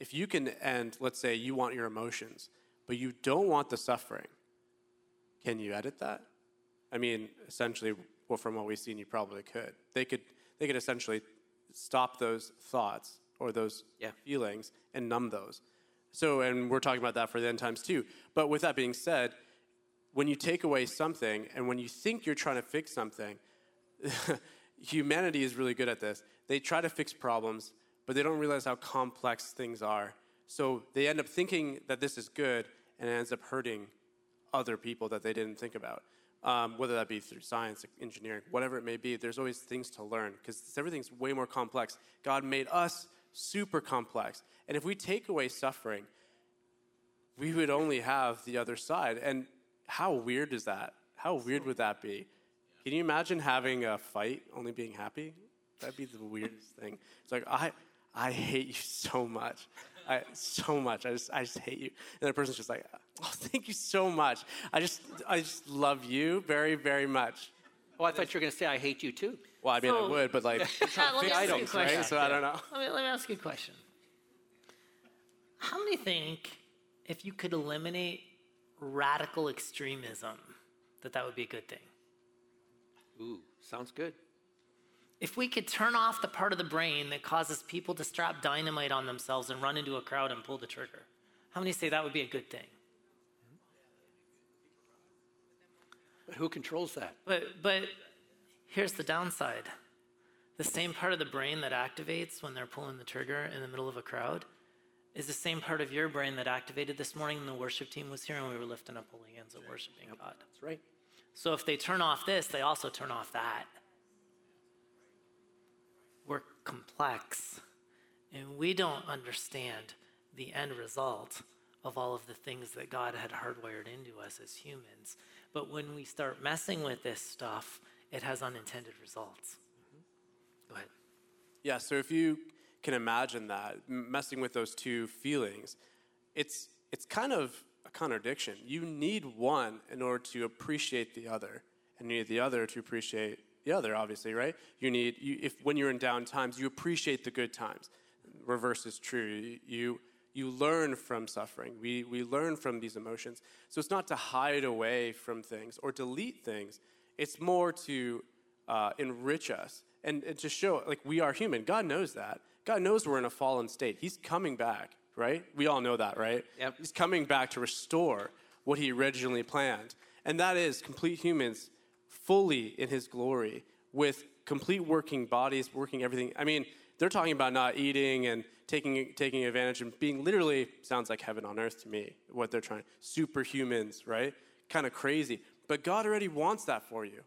Speaker 2: If you can end, let's say you want your emotions, but you don't want the suffering, can you edit that? I mean, essentially, well, from what we've seen, you probably could. They could they could essentially stop those thoughts or those
Speaker 3: Yeah.
Speaker 2: feelings and numb those. So, and we're talking about that for the end times too. But with that being said, when you take away something and when you think you're trying to fix something, (laughs) humanity is really good at this. They try to fix problems, but they don't realize how complex things are. So they end up thinking that this is good and it ends up hurting other people that they didn't think about. Um, whether that be through science, engineering, whatever it may be, there's always things to learn because everything's way more complex. God made us super complex. And if we take away suffering, we would only have the other side. And how weird is that? How weird would that be? Can you imagine having a fight only being happy? That'd be the weirdest thing. It's like I I hate you so much. I so much. I just I just hate you. And the person's just like, oh, thank you so much. I just I just love you very very much.
Speaker 3: Oh, I thought you were going to say, I hate you too.
Speaker 2: Well, I mean, I would, but like, (laughs)
Speaker 1: let me ask you (laughs)
Speaker 2: right?
Speaker 1: question.
Speaker 2: So I don't know. (laughs)
Speaker 1: Let me, let me ask you a question. How many think if you could eliminate radical extremism, that that would be a good thing?
Speaker 3: Ooh, sounds good.
Speaker 1: If we could turn off the part of the brain that causes people to strap dynamite on themselves and run into a crowd and pull the trigger, how many say that would be a good thing?
Speaker 3: But who controls that?
Speaker 1: But, but here's the downside the same part of the brain that activates when they're pulling the trigger in the middle of a crowd is the same part of your brain that activated this morning when the worship team was here and we were lifting up holy hands and worshiping God.
Speaker 3: That's right.
Speaker 1: So if they turn off this, they also turn off that. Complex, and we don't understand the end result of all of the things that God had hardwired into us as humans. But when we start messing with this stuff, it has unintended results. Go ahead.
Speaker 2: Yeah, so if you can imagine that, messing with those two feelings, it's, it's kind of a contradiction. You need one in order to appreciate the other, and you need the other to appreciate the other, obviously, right? You need, you, if when you're in down times, you appreciate the good times. Reverse is true. You, you, learn from suffering. We, we learn from these emotions. So it's not to hide away from things or delete things, it's more to uh, enrich us and, and to show, like, we are human. God knows that. God knows we're in a fallen state. He's coming back, right? We all know that, right?
Speaker 3: Yep.
Speaker 2: He's coming back to restore what he originally planned. And that is complete humans fully in his glory with complete working bodies, working everything. I mean, they're talking about not eating and taking, taking advantage and being literally sounds like heaven on earth to me, what they're trying. Superhumans, right? Kind of crazy. But God already wants that for you.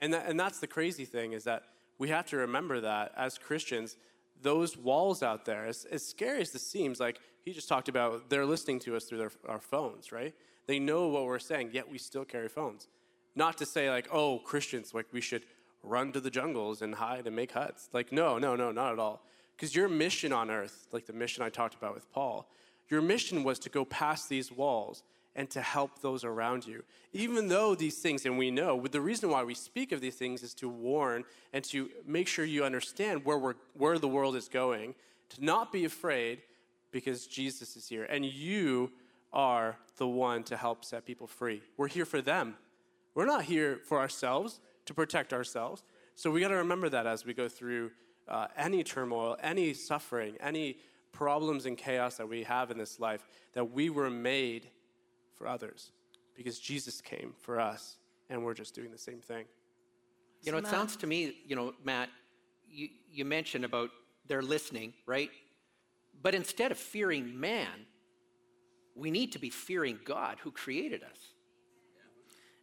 Speaker 2: And, that, and that's the crazy thing is that we have to remember that as Christians, those walls out there, as, as scary as this seems, like he just talked about, they're listening to us through their, our phones, right? They know what we're saying, yet we still carry phones. Not to say, like, oh, Christians, like we should run to the jungles and hide and make huts. Like, no, no, no, not at all. Because your mission on earth, like the mission I talked about with Paul, your mission was to go past these walls and to help those around you. Even though these things, and we know, the reason why we speak of these things is to warn and to make sure you understand where, we're, where the world is going, to not be afraid because Jesus is here. And you are the one to help set people free. We're here for them. We're not here for ourselves, to protect ourselves. So we got to remember that as we go through uh, any turmoil, any suffering, any problems and chaos that we have in this life, that we were made for others because Jesus came for us, and we're just doing the same thing.
Speaker 3: You know, it sounds to me, you know, Matt, you, you mentioned about they're listening, right? But instead of fearing man, we need to be fearing God who created us.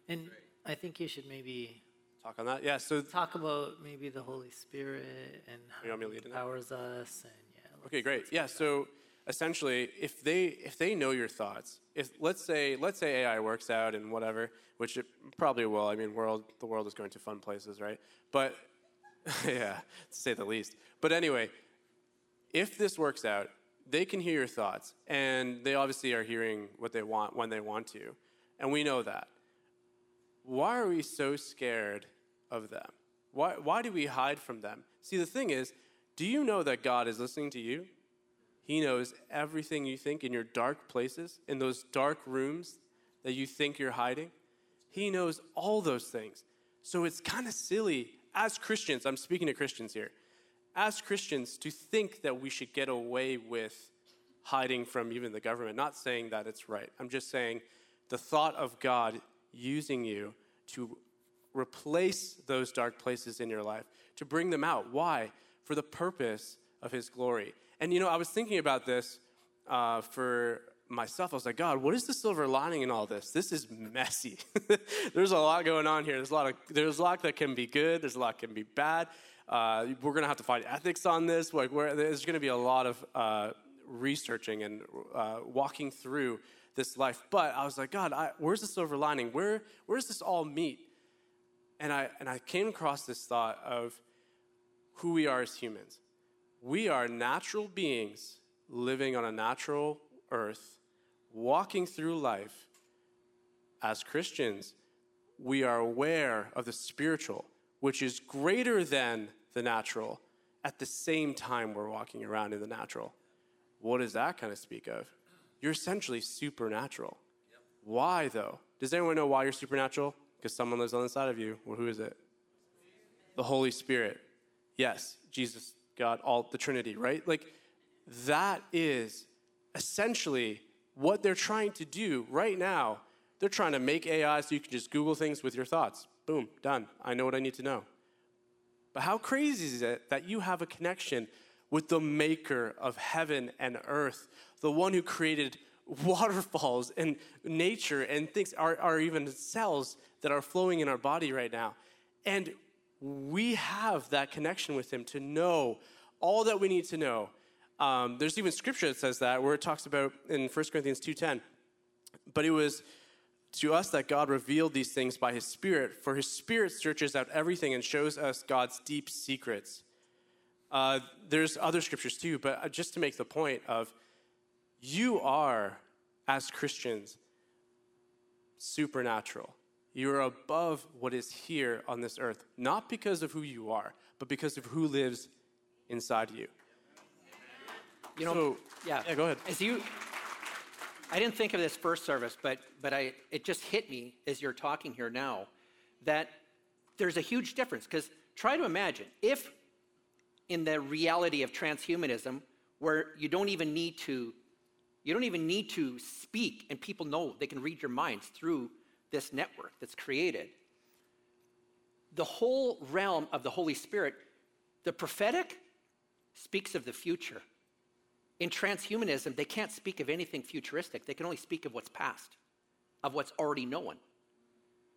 Speaker 1: And I think you should maybe
Speaker 2: Talk on that? Yeah, so,
Speaker 1: talk about maybe the Holy Spirit and how
Speaker 2: You want me to
Speaker 1: he empowers us. And yeah.
Speaker 2: okay, great. Yeah, so essentially, if they, if they know your thoughts, if let's say, let's say AI works out and whatever, which it probably will. I mean, world, the world is going to fun places, right? But, (laughs) yeah, to say the least. But anyway, if this works out, they can hear your thoughts, and they obviously are hearing what they want when they want to, and we know that. Why are we so scared of them? Why, why do we hide from them? See, the thing is, do you know that God is listening to you? He knows everything you think in your dark places, in those dark rooms that you think you're hiding. He knows all those things. So it's kind of silly as Christians, I'm speaking to Christians here, as Christians to think that we should get away with hiding from even the government. Not saying that it's right. I'm just saying the thought of God using you to replace those dark places in your life, to bring them out. Why? For the purpose of His glory. And you know, I was thinking about this uh, for myself. I was like, God, what is the silver lining in all this? This is messy. (laughs) there's a lot going on here. There's a lot of there's a lot that can be good. There's a lot that can be bad. Uh, we're gonna have to find ethics on this. Like, where, there's gonna be a lot of uh, researching and uh, walking through this life. But I was like, God, I, where's the silver lining? Where where does this all meet? And I and I came across this thought of who we are as humans. We are natural beings living on a natural earth, walking through life. As Christians, we are aware of the spiritual, which is greater than the natural. At the same time, we're walking around in the natural. What does that kind of speak of? You're essentially supernatural. Why, though? Does anyone know why you're supernatural? Because someone lives on the inside of you. Well, who is it? The Holy Spirit. Yes, Jesus, God, all the Trinity, right? Like that is essentially what they're trying to do right now. They're trying to make AI so you can just Google things with your thoughts. Boom, done. I know what I need to know. But how crazy is it that you have a connection with the maker of heaven and earth, the one who created waterfalls and nature and things, are, are even cells that are flowing in our body right now. And we have that connection with him to know all that we need to know. Um, there's even scripture that says that, where it talks about in 1 Corinthians 2.10, but it was to us that God revealed these things by his Spirit, for his Spirit searches out everything and shows us God's deep secrets. Uh, there's other scriptures too, but uh, just to make the point of you are, as Christians, supernatural. You are above what is here on this earth, not because of who you are, but because of who lives inside you.
Speaker 3: You know,
Speaker 2: So-
Speaker 3: yeah.
Speaker 2: yeah, go ahead.
Speaker 3: As you, I didn't think of this first service, but but I it just hit me as you're talking here now that there's a huge difference because try to imagine if in the reality of transhumanism where you don't even need to you don't even need to speak and people know they can read your minds through this network that's created the whole realm of the holy spirit the prophetic speaks of the future in transhumanism, they can't speak of anything futuristic. They can only speak of what's past, of what's already known,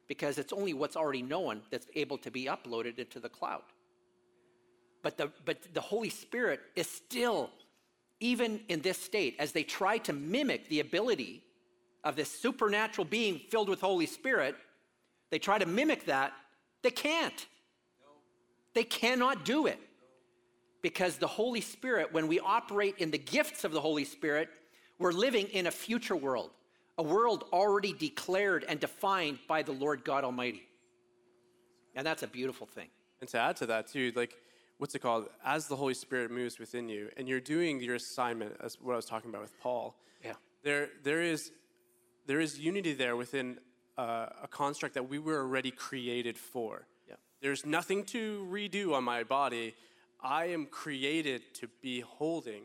Speaker 3: because it's only what's already known that's able to be uploaded into the cloud. But the, but the Holy Spirit is still, even in this state, as they try to mimic the ability of this supernatural being filled with Holy Spirit, they try to mimic that. They can't. They cannot do it because the Holy Spirit, when we operate in the gifts of the Holy Spirit, we're living in a future world, a world already declared and defined by the Lord God Almighty. And that's a beautiful thing.
Speaker 2: And to add to that too, like what's it called? As the Holy Spirit moves within you, and you're doing your assignment, as what I was talking about with Paul.
Speaker 3: Yeah.
Speaker 2: There, there is, there is unity there within uh, a construct that we were already created for.
Speaker 3: Yeah.
Speaker 2: There's nothing to redo on my body. I am created to be holding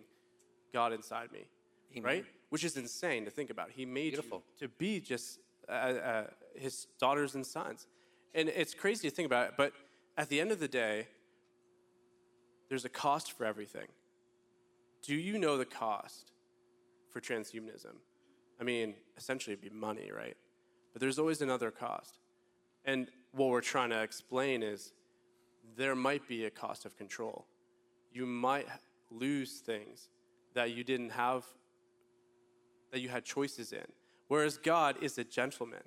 Speaker 2: God inside me,
Speaker 3: Amen.
Speaker 2: right? Which is insane to think about. He made
Speaker 3: Beautiful.
Speaker 2: you to be just uh, uh, his daughters and sons, and it's crazy to think about it. But at the end of the day, there's a cost for everything. Do you know the cost for transhumanism? I mean, essentially, it'd be money, right? But there's always another cost. And what we're trying to explain is there might be a cost of control. You might lose things that you didn't have, that you had choices in. Whereas God is a gentleman.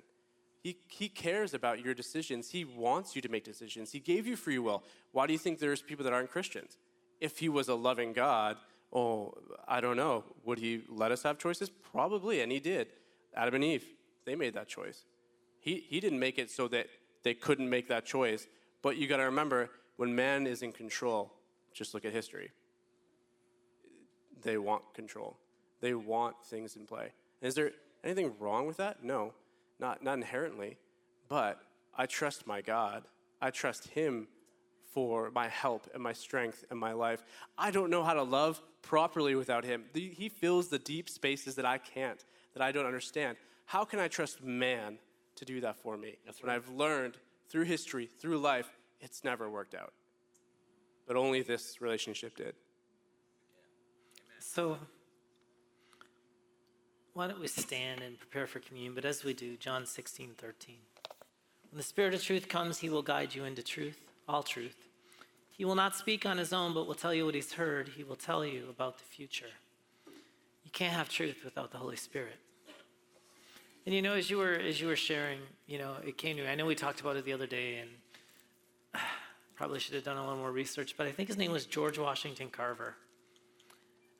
Speaker 2: He, he cares about your decisions. He wants you to make decisions. He gave you free will. Why do you think there's people that aren't Christians? If he was a loving God, oh, I don't know. Would he let us have choices? Probably, and he did. Adam and Eve, they made that choice. He, he didn't make it so that they couldn't make that choice. But you got to remember, when man is in control, just look at history. They want control. They want things in play. And is there anything wrong with that? No, not, not inherently. But I trust my God. I trust Him for my help and my strength and my life. I don't know how to love properly without Him. The- He fills the deep spaces that I can't, that I don't understand. How can I trust man to do that for me?
Speaker 3: That's
Speaker 2: when
Speaker 3: right.
Speaker 2: I've learned through history, through life, it's never worked out. But only this relationship did.
Speaker 1: So, why don't we stand and prepare for communion? But as we do, John 16, 13. When the Spirit of truth comes, he will guide you into truth, all truth. He will not speak on his own, but will tell you what he's heard. He will tell you about the future. You can't have truth without the Holy Spirit. And you know, as you were as you were sharing, you know, it came to me. I know we talked about it the other day, and (sighs) probably should have done a little more research. But I think his name was George Washington Carver.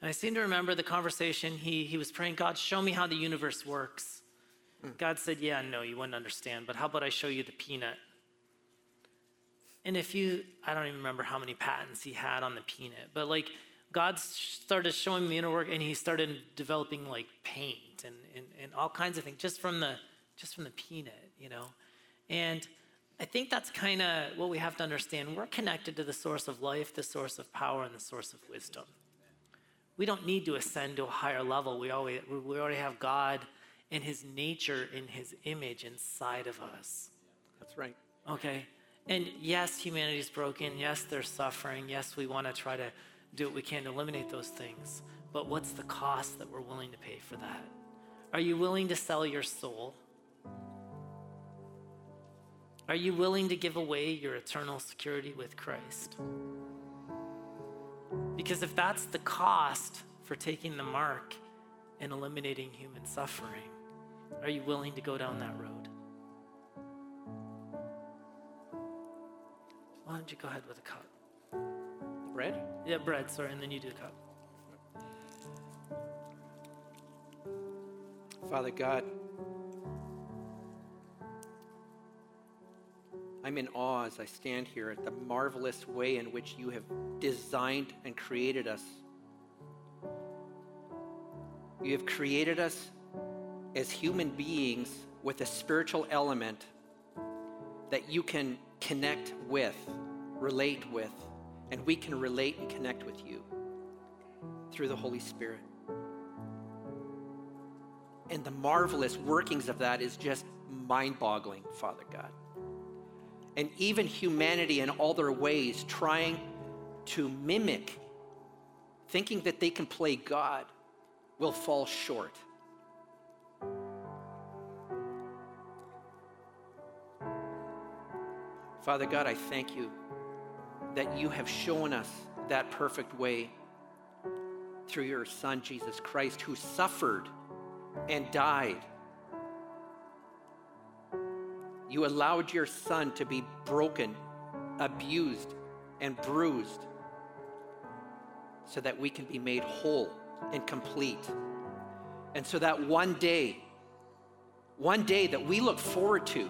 Speaker 1: And I seem to remember the conversation. He, he was praying, God, show me how the universe works. Hmm. God said, Yeah, no, you wouldn't understand, but how about I show you the peanut? And if you, I don't even remember how many patents he had on the peanut, but like God started showing me the inner work and he started developing like paint and, and, and all kinds of things just from the, just from the peanut, you know? And I think that's kind of what we have to understand. We're connected to the source of life, the source of power, and the source of wisdom we don't need to ascend to a higher level. We always we already have God and His nature and His image inside of us.
Speaker 3: That's right.
Speaker 1: Okay, and yes, humanity's broken. Yes, there's suffering. Yes, we want to try to do what we can to eliminate those things. But what's the cost that we're willing to pay for that? Are you willing to sell your soul? Are you willing to give away your eternal security with Christ? Because if that's the cost for taking the mark and eliminating human suffering, Are you willing to go down that road? Why don't you go ahead with a cup?
Speaker 3: Bread?
Speaker 1: Yeah, bread, sorry, and then you do the cup.
Speaker 3: Father God, I'm in awe as I stand here at the marvelous way in which you have designed and created us. You have created us as human beings with a spiritual element that you can connect with, relate with, and we can relate and connect with you through the Holy Spirit. And the marvelous workings of that is just mind boggling, Father God. And even humanity in all their ways trying to mimic, thinking that they can play God, will fall short. Father God, I thank you that you have shown us that perfect way through your Son, Jesus Christ, who suffered and died. You allowed your Son to be broken, abused, and bruised so that we can be made whole and complete. And so that one day, one day that we look forward to,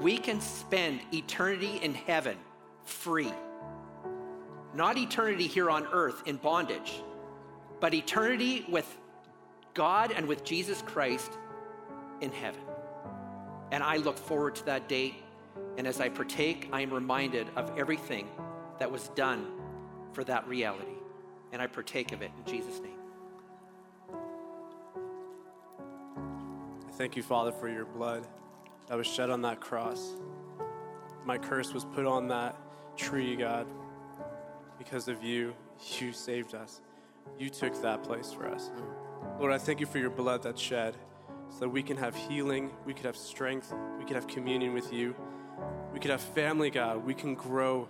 Speaker 3: we can spend eternity in heaven free. Not eternity here on earth in bondage, but eternity with God and with Jesus Christ in heaven. And I look forward to that date. And as I partake, I am reminded of everything that was done for that reality. And I partake of it in Jesus' name.
Speaker 2: Thank you, Father, for your blood that was shed on that cross. My curse was put on that tree, God. Because of you, you saved us. You took that place for us. Lord, I thank you for your blood that's shed so that we can have healing, we could have strength, we could have communion with you, we could have family, God. We can grow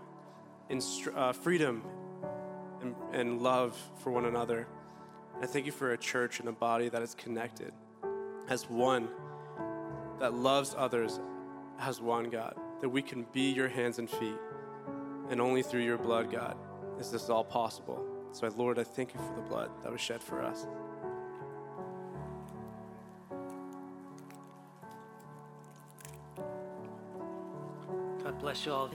Speaker 2: in uh, freedom and, and love for one another. I thank you for a church and a body that is connected as one, that loves others as one, God, that we can be your hands and feet. And only through your blood, God, is this all possible. So, Lord, I thank you for the blood that was shed for us.
Speaker 1: Bless you all.